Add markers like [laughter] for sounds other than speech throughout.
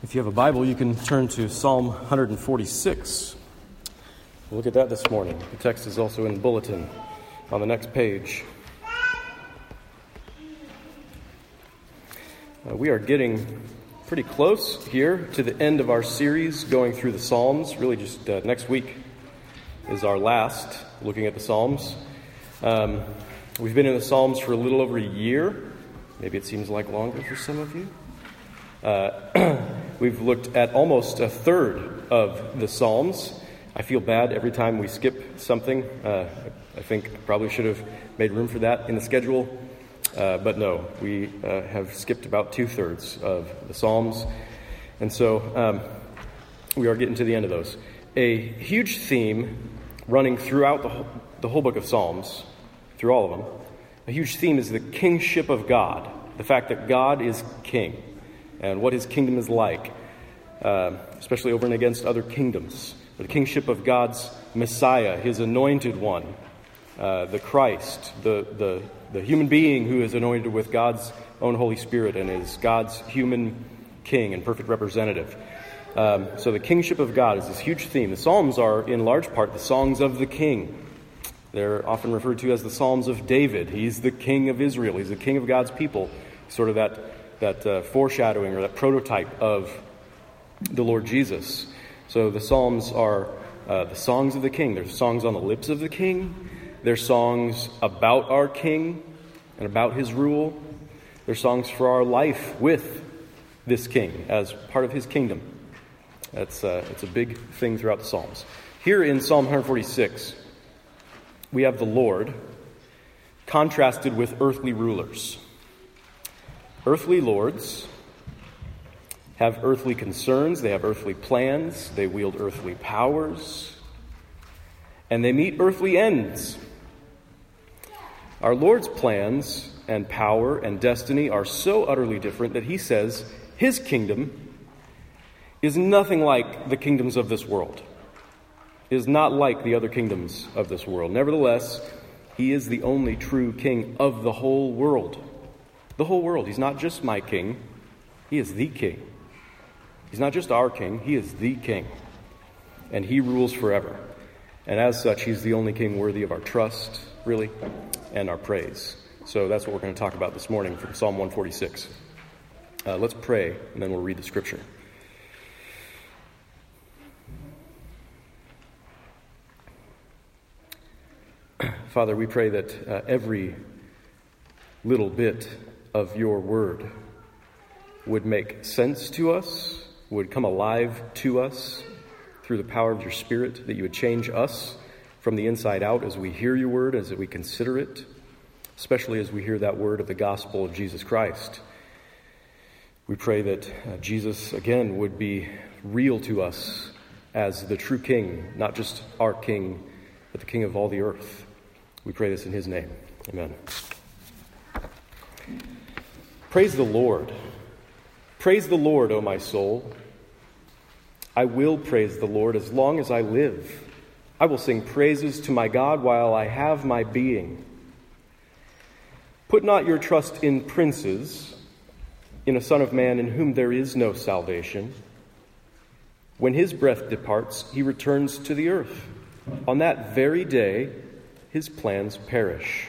If you have a Bible, you can turn to Psalm 146. We'll look at that this morning. The text is also in the bulletin on the next page. Uh, we are getting pretty close here to the end of our series going through the Psalms. Really, just uh, next week is our last looking at the Psalms. Um, we've been in the Psalms for a little over a year. Maybe it seems like longer for some of you. Uh, [clears throat] we've looked at almost a third of the Psalms. I feel bad every time we skip something. Uh, I think I probably should have made room for that in the schedule. Uh, but no, we uh, have skipped about two thirds of the Psalms. And so um, we are getting to the end of those. A huge theme running throughout the whole, the whole book of Psalms, through all of them, a huge theme is the kingship of God, the fact that God is king and what his kingdom is like, uh, especially over and against other kingdoms. The kingship of God's Messiah, his anointed one, uh, the Christ, the, the, the human being who is anointed with God's own Holy Spirit and is God's human king and perfect representative. Um, so the kingship of God is this huge theme. The Psalms are, in large part, the songs of the king. They're often referred to as the Psalms of David. He's the king of Israel, he's the king of God's people. Sort of that that uh, foreshadowing or that prototype of the Lord Jesus. So the Psalms are uh, the songs of the King. There's songs on the lips of the King. There's songs about our King and about his rule. There's songs for our life with this King as part of his kingdom. That's uh, it's a big thing throughout the Psalms. Here in Psalm 146, we have the Lord contrasted with earthly rulers. Earthly lords have earthly concerns, they have earthly plans, they wield earthly powers, and they meet earthly ends. Our Lord's plans and power and destiny are so utterly different that he says his kingdom is nothing like the kingdoms of this world, is not like the other kingdoms of this world. Nevertheless, he is the only true king of the whole world the whole world. He's not just my king, he is the king. He's not just our king, he is the king. And he rules forever. And as such, he's the only king worthy of our trust, really, and our praise. So that's what we're going to talk about this morning from Psalm 146. Uh, let's pray, and then we'll read the scripture. [clears throat] Father, we pray that uh, every little bit of your word would make sense to us, would come alive to us through the power of your Spirit, that you would change us from the inside out as we hear your word, as we consider it, especially as we hear that word of the gospel of Jesus Christ. We pray that uh, Jesus, again, would be real to us as the true King, not just our King, but the King of all the earth. We pray this in his name. Amen. Praise the Lord. Praise the Lord, O my soul. I will praise the Lord as long as I live. I will sing praises to my God while I have my being. Put not your trust in princes, in a Son of Man in whom there is no salvation. When his breath departs, he returns to the earth. On that very day, his plans perish.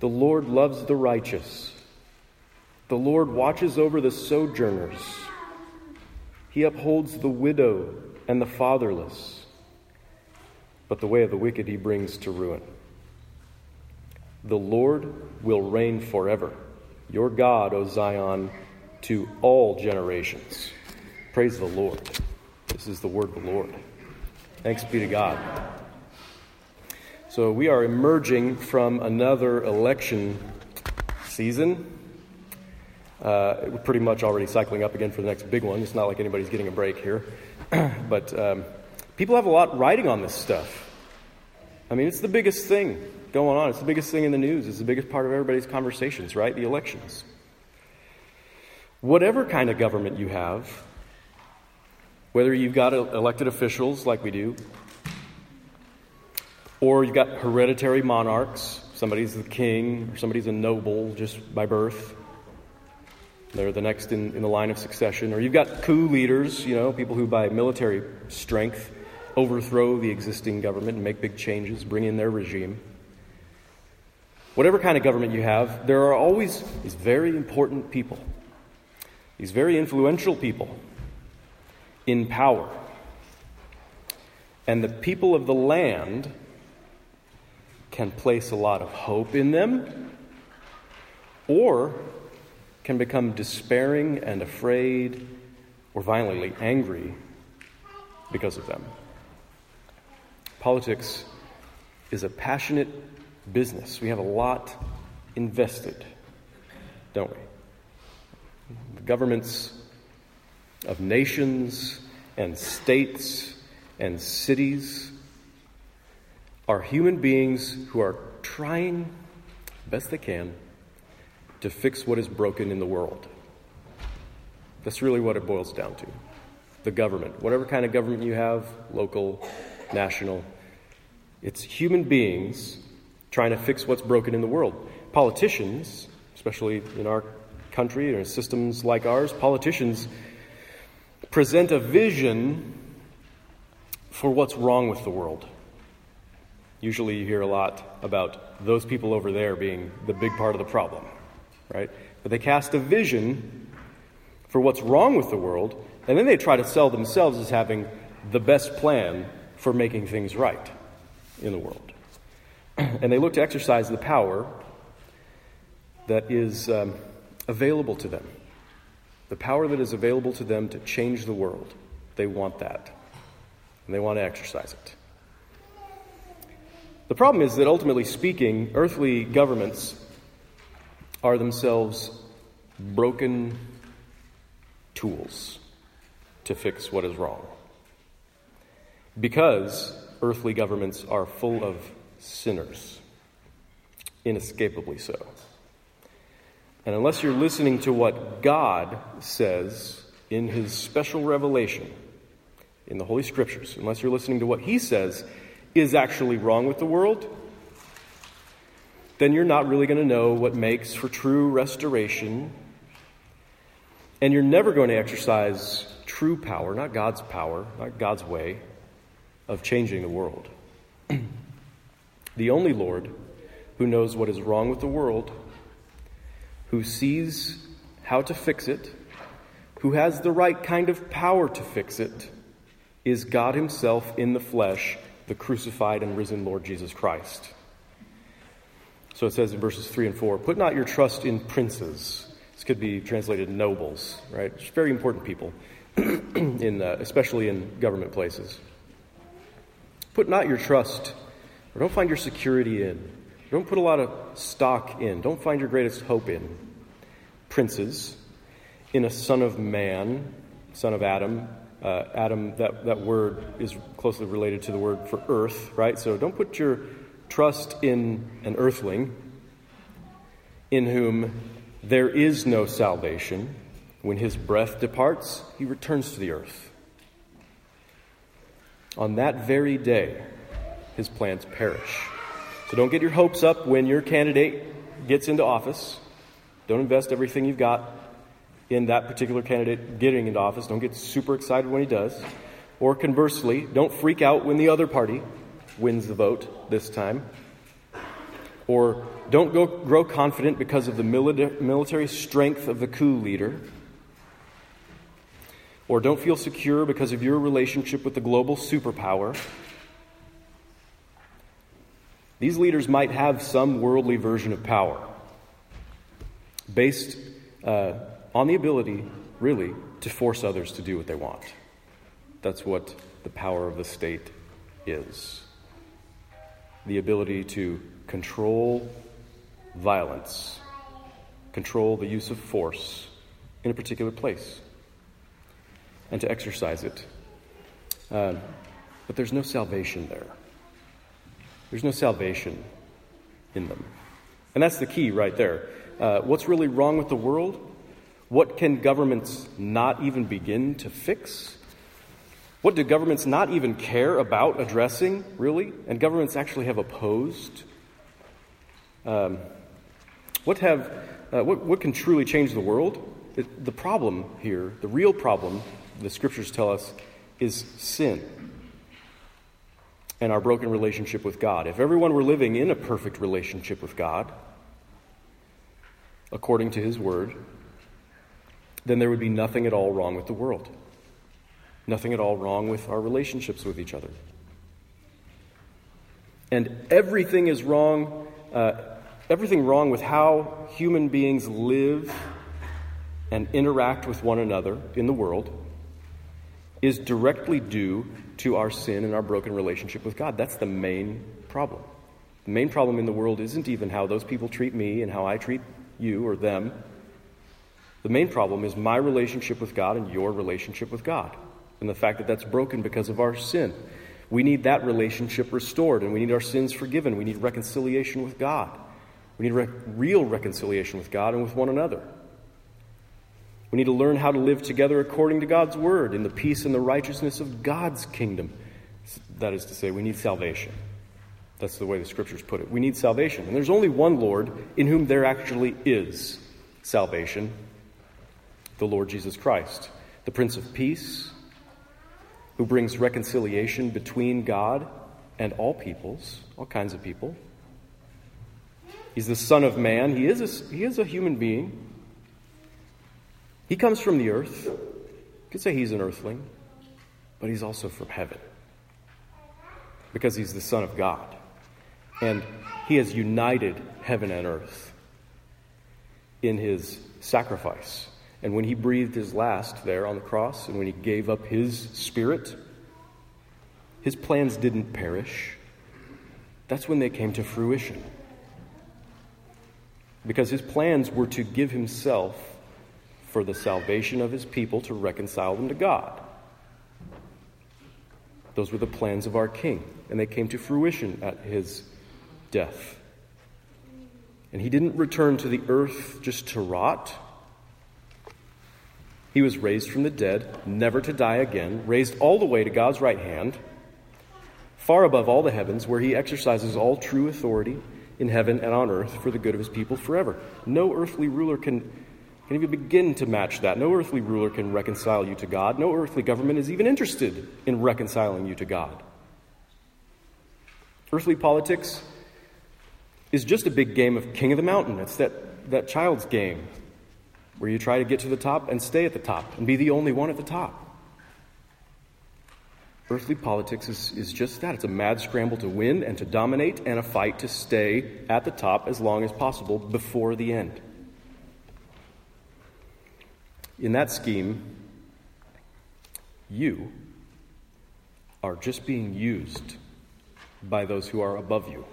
The Lord loves the righteous. The Lord watches over the sojourners. He upholds the widow and the fatherless. But the way of the wicked he brings to ruin. The Lord will reign forever. Your God, O Zion, to all generations. Praise the Lord. This is the word of the Lord. Thanks be to God. So we are emerging from another election season. Uh, we're pretty much already cycling up again for the next big one. It's not like anybody's getting a break here. [clears throat] but um, people have a lot riding on this stuff. I mean, it's the biggest thing going on. It's the biggest thing in the news. It's the biggest part of everybody's conversations, right? The elections. Whatever kind of government you have, whether you've got elected officials like we do, or you've got hereditary monarchs, somebody's the king, or somebody's a noble just by birth, they're the next in, in the line of succession. Or you've got coup leaders, you know, people who by military strength overthrow the existing government and make big changes, bring in their regime. Whatever kind of government you have, there are always these very important people, these very influential people in power. And the people of the land can place a lot of hope in them or can become despairing and afraid or violently angry because of them. Politics is a passionate business. We have a lot invested, don't we? The governments of nations and states and cities are human beings who are trying best they can to fix what is broken in the world. That's really what it boils down to. The government, whatever kind of government you have, local, national, it's human beings trying to fix what's broken in the world. Politicians, especially in our country or in systems like ours, politicians present a vision for what's wrong with the world. Usually you hear a lot about those people over there being the big part of the problem right? But they cast a vision for what's wrong with the world, and then they try to sell themselves as having the best plan for making things right in the world. [clears throat] And they look to exercise the power that is um, available to them, the power that is available to them to change the world. They want that, and they want to exercise it. The problem is that ultimately speaking, earthly governments are themselves broken tools to fix what is wrong. Because earthly governments are full of sinners, inescapably so. And unless you're listening to what God says in His special revelation in the Holy Scriptures, unless you're listening to what He says is actually wrong with the world, then you're not really going to know what makes for true restoration. And you're never going to exercise true power, not God's power, not God's way of changing the world. [clears throat] the only Lord who knows what is wrong with the world, who sees how to fix it, who has the right kind of power to fix it, is God Himself in the flesh, the crucified and risen Lord Jesus Christ. So it says in verses 3 and 4 Put not your trust in princes. This could be translated nobles, right? It's very important people, [clears throat] in, uh, especially in government places. Put not your trust, or don't find your security in, don't put a lot of stock in, don't find your greatest hope in princes, in a son of man, son of Adam. Uh, Adam, that, that word is closely related to the word for earth, right? So don't put your trust in an earthling in whom there is no salvation. When his breath departs, he returns to the earth. On that very day, his plans perish. So don't get your hopes up when your candidate gets into office. Don't invest everything you've got in that particular candidate getting into office. Don't get super excited when he does. Or conversely, don't freak out when the other party wins the vote this time. Or don't go, grow confident because of the military strength of the coup leader. Or don't feel secure because of your relationship with the global superpower. These leaders might have some worldly version of power based uh, on the ability, really, to force others to do what they want. That's what the power of the state is the ability to control violence, control the use of force, in a particular place and to exercise it. Um, but there's no salvation there. There's no salvation in them. And that's the key right there. Uh, what's really wrong with the world? What can governments not even begin to fix? What do governments not even care about addressing, really? And governments actually have opposed? Um, what, have, uh, what, what can truly change the world? It, the problem here, the real problem, the scriptures tell us, is sin and our broken relationship with God. If everyone were living in a perfect relationship with God, according to His Word, then there would be nothing at all wrong with the world. Nothing at all wrong with our relationships with each other. And everything is wrong, uh, everything wrong with how human beings live and interact with one another in the world is directly due to our sin and our broken relationship with God. That's the main problem. The main problem in the world isn't even how those people treat me and how I treat you or them. The main problem is my relationship with God and your relationship with God, and the fact that that's broken because of our sin. We need that relationship restored, and we need our sins forgiven. We need reconciliation with God. We need re- real reconciliation with God and with one another. We need to learn how to live together according to God's word in the peace and the righteousness of God's kingdom. That is to say, we need salvation. That's the way the scriptures put it. We need salvation. And there's only one Lord in whom there actually is salvation the Lord Jesus Christ, the Prince of Peace, who brings reconciliation between God and all peoples, all kinds of people. He's the Son of Man. He is a, he is a human being. He comes from the earth. You could say he's an earthling, but he's also from heaven because he's the Son of God. And he has united heaven and earth in his sacrifice. And when he breathed his last there on the cross, and when he gave up his spirit, his plans didn't perish. That's when they came to fruition. Because his plans were to give himself for the salvation of his people to reconcile them to God. Those were the plans of our king, and they came to fruition at his death. And he didn't return to the earth just to rot. He was raised from the dead, never to die again, raised all the way to God's right hand, far above all the heavens, where he exercises all true authority in heaven and on earth for the good of his people forever. No earthly ruler can can even begin to match that. No earthly ruler can reconcile you to God. No earthly government is even interested in reconciling you to God. Earthly politics is just a big game of king of the mountain. It's that, that child's game where you try to get to the top and stay at the top and be the only one at the top. Earthly politics is, is just that it's a mad scramble to win and to dominate and a fight to stay at the top as long as possible before the end. In that scheme, you are just being used by those who are above you.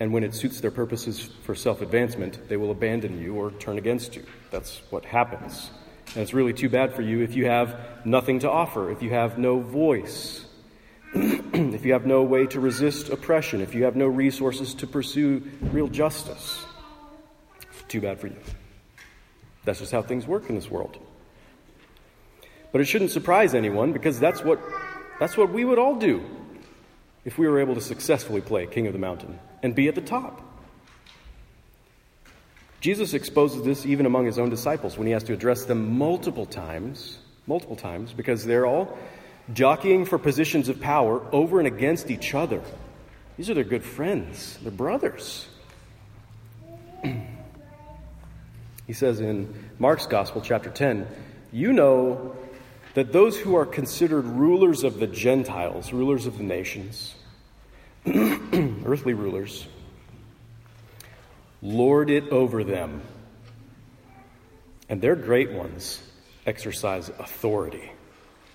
And when it suits their purposes for self advancement, they will abandon you or turn against you. That's what happens. And it's really too bad for you if you have nothing to offer, if you have no voice, [clears throat] if you have no way to resist oppression, if you have no resources to pursue real justice. It's too bad for you. That's just how things work in this world. But it shouldn't surprise anyone because that's what, that's what we would all do if we were able to successfully play King of the Mountain and be at the top. Jesus exposes this even among his own disciples when he has to address them multiple times, multiple times, because they're all jockeying for positions of power over and against each other. These are their good friends, their brothers. [clears throat] He says in Mark's Gospel, chapter 10, You know that those who are considered rulers of the Gentiles, rulers of the nations, [clears throat] earthly rulers, lord it over them, and their great ones exercise authority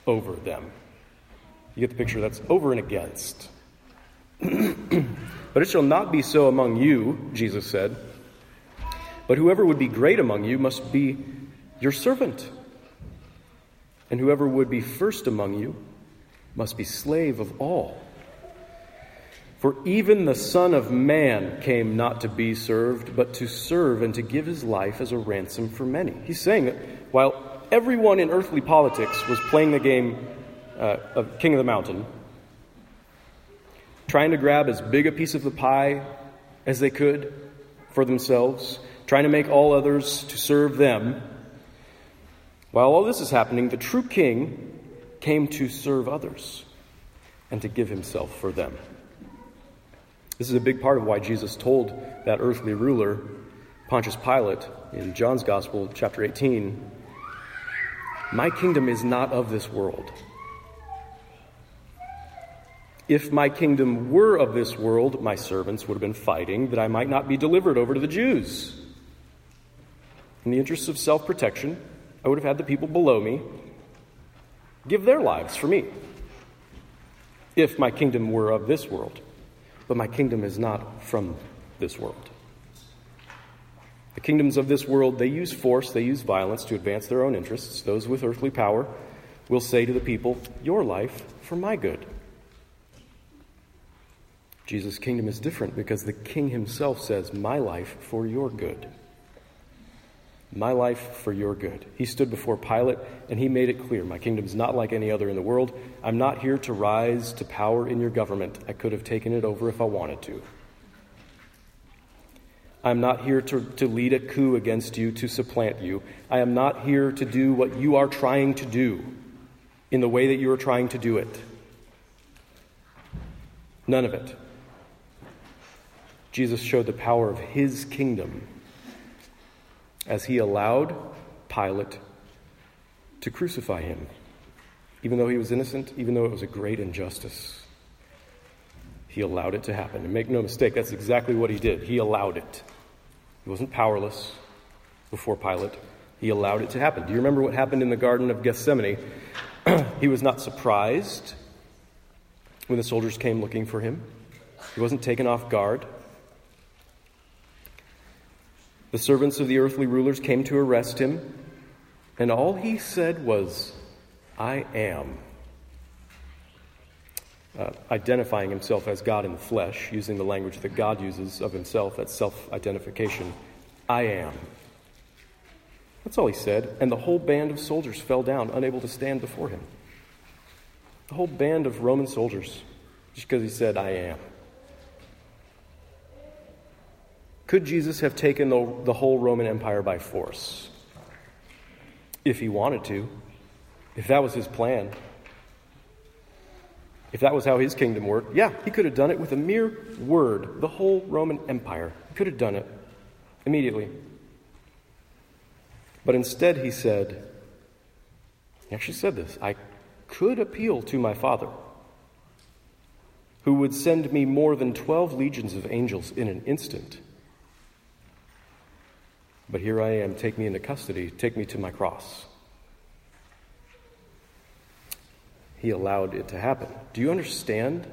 over them. You get the picture? That's over and against. [clears throat] but it shall not be so among you, Jesus said. But whoever would be great among you must be your servant. And whoever would be first among you must be slave of all. For even the Son of Man came not to be served, but to serve and to give his life as a ransom for many. He's saying that while everyone in earthly politics was playing the game uh, of King of the Mountain, trying to grab as big a piece of the pie as they could for themselves, trying to make all others to serve them. While all this is happening, the true king came to serve others and to give himself for them. This is a big part of why Jesus told that earthly ruler, Pontius Pilate, in John's Gospel, chapter 18, My kingdom is not of this world. If my kingdom were of this world, my servants would have been fighting that I might not be delivered over to the Jews. In the interests of self protection, I would have had the people below me give their lives for me. If my kingdom were of this world, but my kingdom is not from this world. The kingdoms of this world, they use force, they use violence to advance their own interests. Those with earthly power will say to the people, Your life for my good. Jesus' kingdom is different because the king himself says, My life for your good. My life for your good. He stood before Pilate and he made it clear My kingdom is not like any other in the world. I'm not here to rise to power in your government. I could have taken it over if I wanted to. I'm not here to, to lead a coup against you, to supplant you. I am not here to do what you are trying to do in the way that you are trying to do it. None of it. Jesus showed the power of his kingdom as he allowed Pilate to crucify him, even though he was innocent, even though it was a great injustice. He allowed it to happen. And make no mistake, that's exactly what he did. He allowed it. He wasn't powerless before Pilate. He allowed it to happen. Do you remember what happened in the Garden of Gethsemane? [clears throat] he was not surprised when the soldiers came looking for him, he wasn't taken off guard. The servants of the earthly rulers came to arrest him, and all he said was, I am. Uh, identifying himself as God in the flesh, using the language that God uses of himself, that's self identification. I am. That's all he said, and the whole band of soldiers fell down, unable to stand before him. The whole band of Roman soldiers, just because he said, I am. Could Jesus have taken the, the whole Roman Empire by force? If he wanted to, if that was his plan, if that was how his kingdom worked, yeah, he could have done it with a mere word. The whole Roman Empire. He could have done it immediately. But instead, he said, he actually said this I could appeal to my Father, who would send me more than 12 legions of angels in an instant. But here I am, take me into custody, take me to my cross. He allowed it to happen. Do you understand?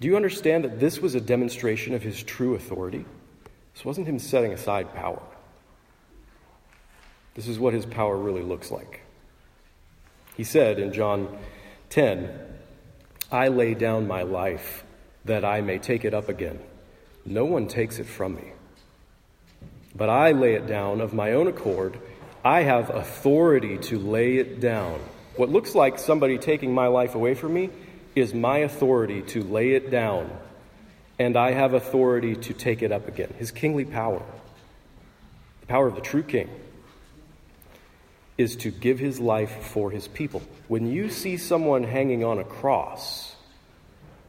Do you understand that this was a demonstration of his true authority? This wasn't him setting aside power. This is what his power really looks like. He said in John 10, I lay down my life that I may take it up again. No one takes it from me but I lay it down of my own accord. I have authority to lay it down. What looks like somebody taking my life away from me is my authority to lay it down, and I have authority to take it up again. His kingly power, the power of the true king, is to give his life for his people. When you see someone hanging on a cross,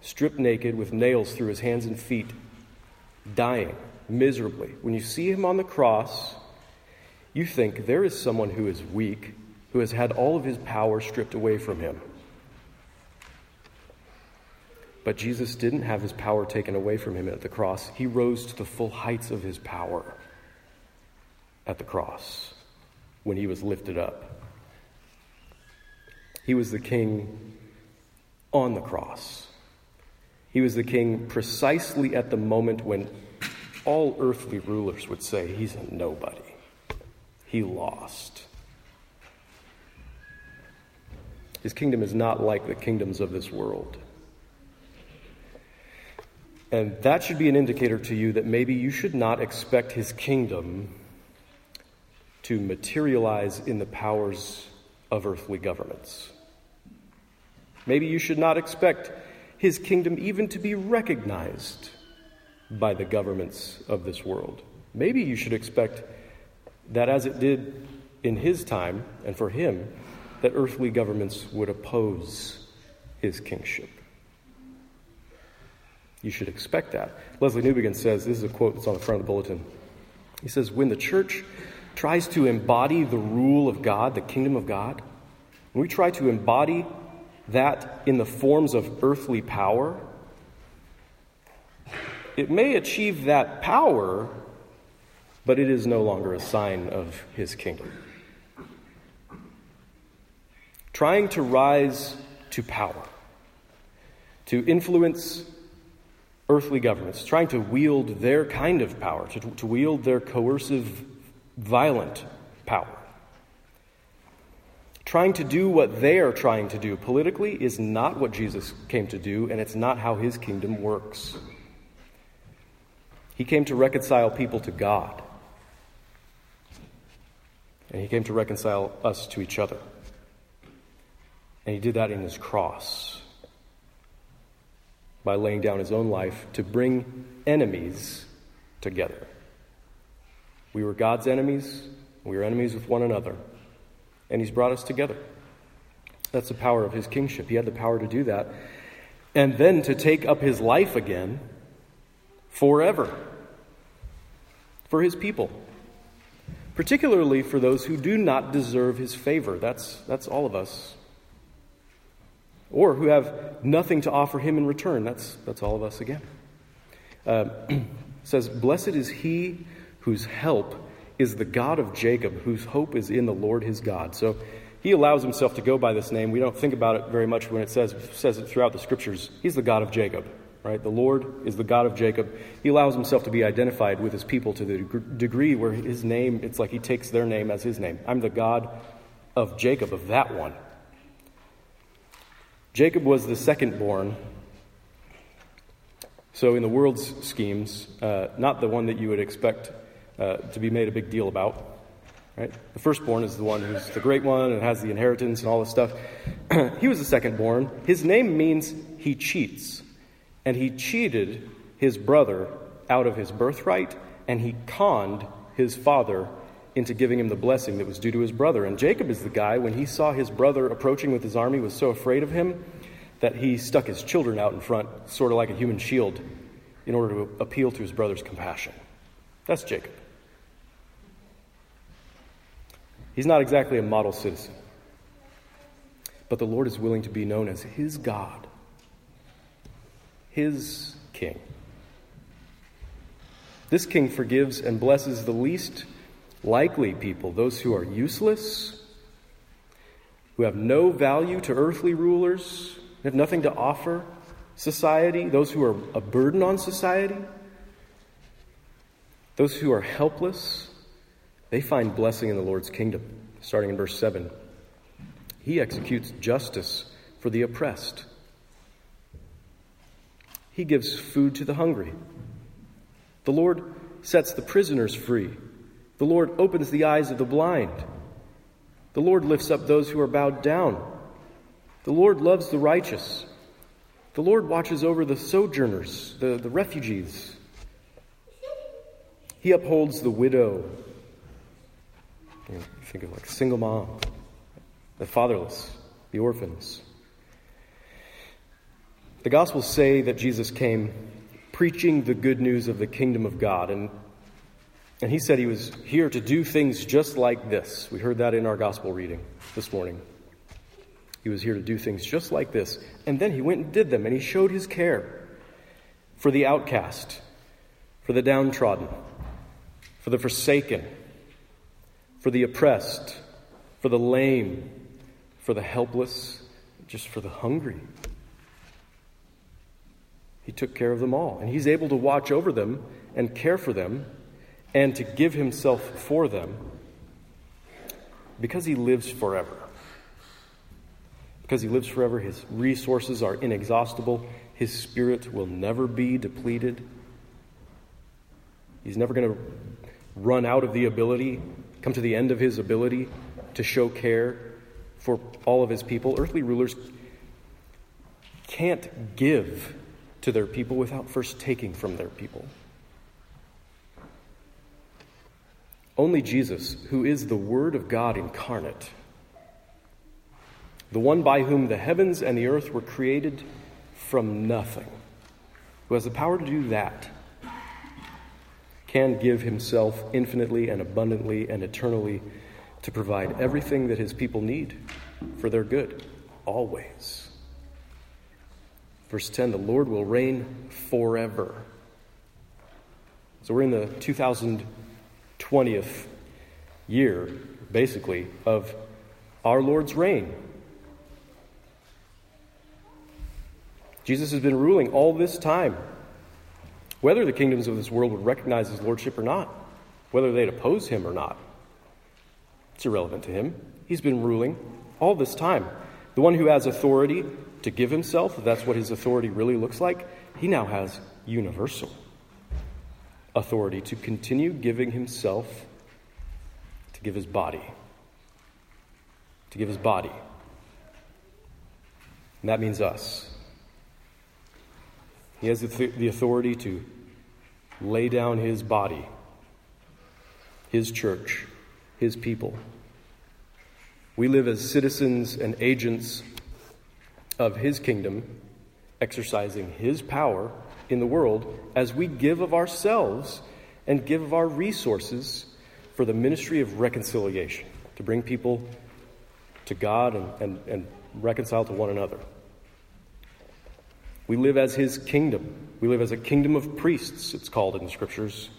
stripped naked with nails through his hands and feet, dying, miserably. When you see him on the cross, you think there is someone who is weak, who has had all of his power stripped away from him. But Jesus didn't have his power taken away from him at the cross. He rose to the full heights of his power at the cross when he was lifted up. He was the king on the cross. He was the king precisely at the moment when all earthly rulers would say he's a nobody. He lost. His kingdom is not like the kingdoms of this world. And that should be an indicator to you that maybe you should not expect his kingdom to materialize in the powers of earthly governments. Maybe you should not expect his kingdom even to be recognized by the governments of this world. Maybe you should expect that as it did in his time and for him, that earthly governments would oppose his kingship. You should expect that. Lesslie Newbigin says this is a quote that's on the front of the bulletin. He says, When the church tries to embody the rule of God, the kingdom of God, when we try to embody that in the forms of earthly power, it may achieve that power, but it is no longer a sign of his kingdom. Trying to rise to power, to influence earthly governments, trying to wield their kind of power, to, to wield their coercive, violent power. Trying to do what they are trying to do politically is not what Jesus came to do, and it's not how his kingdom works. He came to reconcile people to God, and he came to reconcile us to each other. And he did that in his cross by laying down his own life to bring enemies together. We were God's enemies, we were enemies with one another, and he's brought us together. That's the power of his kingship. He had the power to do that. And then to take up his life again forever for his people, particularly for those who do not deserve his favor. That's, that's all of us or who have nothing to offer him in return. That's, that's all of us again. Uh, [clears throat] says, Blessed is he whose help is the God of Jacob, whose hope is in the Lord his God. So he allows himself to go by this name. We don't think about it very much when it says, says it throughout the scriptures. He's the God of Jacob, right? The Lord is the God of Jacob. He allows himself to be identified with his people to the degree where his name, it's like he takes their name as his name. I'm the God of Jacob, of that one. Jacob was the second born. So, in the world's schemes, uh, not the one that you would expect uh, to be made a big deal about. Right? The firstborn is the one who's the great one and has the inheritance and all this stuff. [clears throat] he was the second born. His name means he cheats. And he cheated his brother out of his birthright, and he conned his father into giving him the blessing that was due to his brother. And Jacob is the guy, when he saw his brother approaching with his army, was so afraid of him that he stuck his children out in front, sort of like a human shield, in order to appeal to his brother's compassion. That's Jacob. He's not exactly a model citizen, but the Lord is willing to be known as his God, his king. This king forgives and blesses the least likely people, those who are useless, who have no value to earthly rulers, have nothing to offer society, those who are a burden on society, those who are helpless, they find blessing in the Lord's kingdom. Starting in verse 7. He executes justice for the oppressed. He gives food to the hungry. The Lord sets the prisoners free. The Lord opens the eyes of the blind. The Lord lifts up those who are bowed down. The Lord loves the righteous. The Lord watches over the sojourners, the, the refugees. He upholds the widow. You think of like single mom, the fatherless, the orphans. The Gospels say that Jesus came preaching the good news of the kingdom of God. And and he said he was here to do things just like this. We heard that in our gospel reading this morning. He was here to do things just like this. And then he went and did them, and he showed his care for the outcast, for the downtrodden, for the forsaken, for the oppressed, for the lame, for the helpless, just for the hungry. He took care of them all. And He's able to watch over them and care for them and to give Himself for them because He lives forever. Because He lives forever, His resources are inexhaustible, His Spirit will never be depleted. He's never going to run out of the ability, come to the end of His ability to show care for all of His people. Earthly rulers can't give to their people without first taking from their people. Only Jesus, who is the Word of God incarnate, the one by whom the heavens and the earth were created from nothing, who has the power to do that, can give himself infinitely and abundantly and eternally to provide everything that his people need for their good, always. Verse 10 the Lord will reign forever. So we're in the 2020th year, basically, of our Lord's reign. Jesus has been ruling all this time. Whether the kingdoms of this world would recognize his lordship or not, whether they'd oppose him or not, it's irrelevant to him. He's been ruling all this time. The one who has authority to give himself, that's what his authority really looks like, he now has universal authority to continue giving himself, to give his body. To give his body. And that means us. He has the authority to lay down his body, his church, his people. We live as citizens and agents of his kingdom, exercising his power in the world as we give of ourselves and give of our resources for the ministry of reconciliation, to bring people to God and, and, and reconcile to one another. We live as his kingdom. We live as a kingdom of priests, it's called in the scriptures,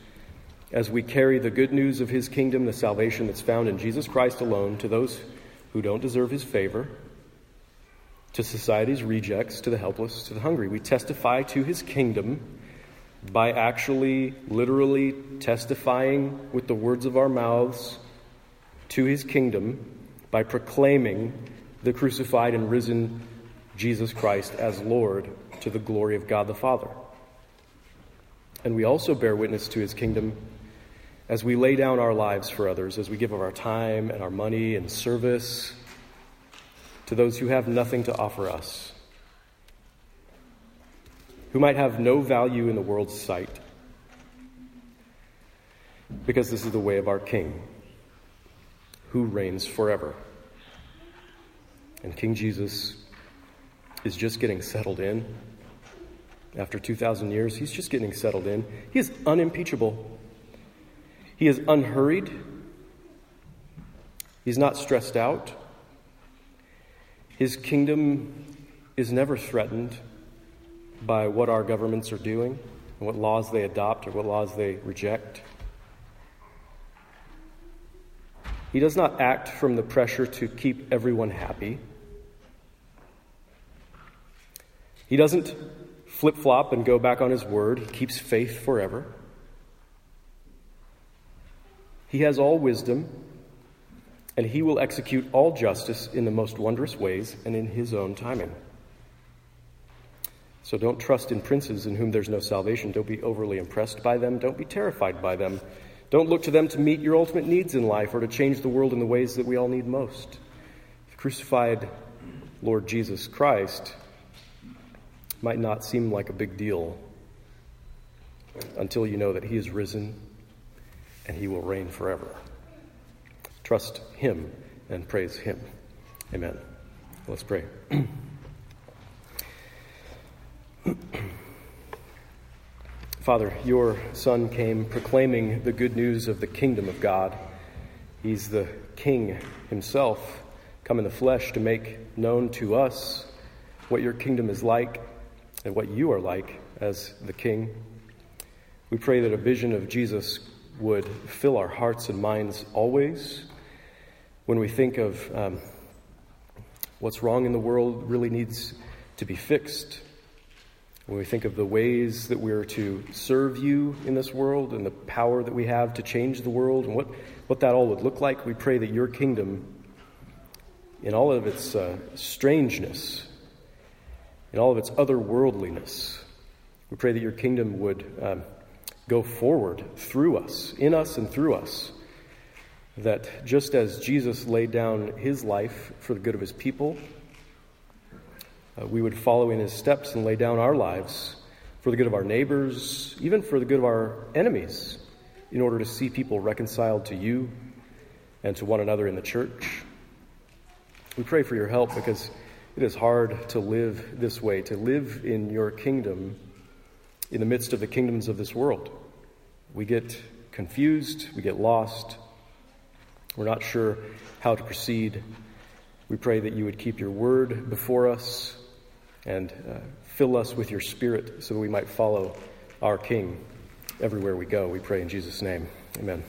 as we carry the good news of his kingdom, the salvation that's found in Jesus Christ alone, to those who don't deserve his favor to society's rejects, to the helpless, to the hungry. We testify to his kingdom by actually, literally testifying with the words of our mouths to his kingdom by proclaiming the crucified and risen Jesus Christ as Lord to the glory of God the Father. And we also bear witness to his kingdom as we lay down our lives for others, as we give of our time and our money and service to those who have nothing to offer us, who might have no value in the world's sight, because this is the way of our King, who reigns forever. And King Jesus is just getting settled in. After 2,000 years, he's just getting settled in. He is unimpeachable. He is unhurried. He's not stressed out. His kingdom is never threatened by what our governments are doing and what laws they adopt or what laws they reject. He does not act from the pressure to keep everyone happy. He doesn't flip flop and go back on his word. He keeps faith forever. He has all wisdom and he will execute all justice in the most wondrous ways and in his own timing. So don't trust in princes in whom there's no salvation. Don't be overly impressed by them. Don't be terrified by them. Don't look to them to meet your ultimate needs in life or to change the world in the ways that we all need most. The crucified Lord Jesus Christ might not seem like a big deal until you know that he is risen and he will reign forever. Trust Him and praise Him. Amen. Let's pray. [clears throat] Father, your Son came proclaiming the good news of the kingdom of God. He's the King himself, come in the flesh to make known to us what your kingdom is like and what you are like as the King. We pray that a vision of Jesus would fill our hearts and minds always when we think of um, what's wrong in the world really needs to be fixed, when we think of the ways that we're to serve you in this world and the power that we have to change the world and what, what that all would look like, we pray that your kingdom, in all of its uh, strangeness, in all of its otherworldliness, we pray that your kingdom would um, go forward through us, in us and through us. That just as Jesus laid down his life for the good of his people, uh, we would follow in his steps and lay down our lives for the good of our neighbors, even for the good of our enemies, in order to see people reconciled to you and to one another in the church. We pray for your help because it is hard to live this way, to live in your kingdom in the midst of the kingdoms of this world. We get confused, we get lost, we're not sure how to proceed. We pray that you would keep your word before us and uh, fill us with your spirit so that we might follow our King everywhere we go. We pray in Jesus' name. Amen.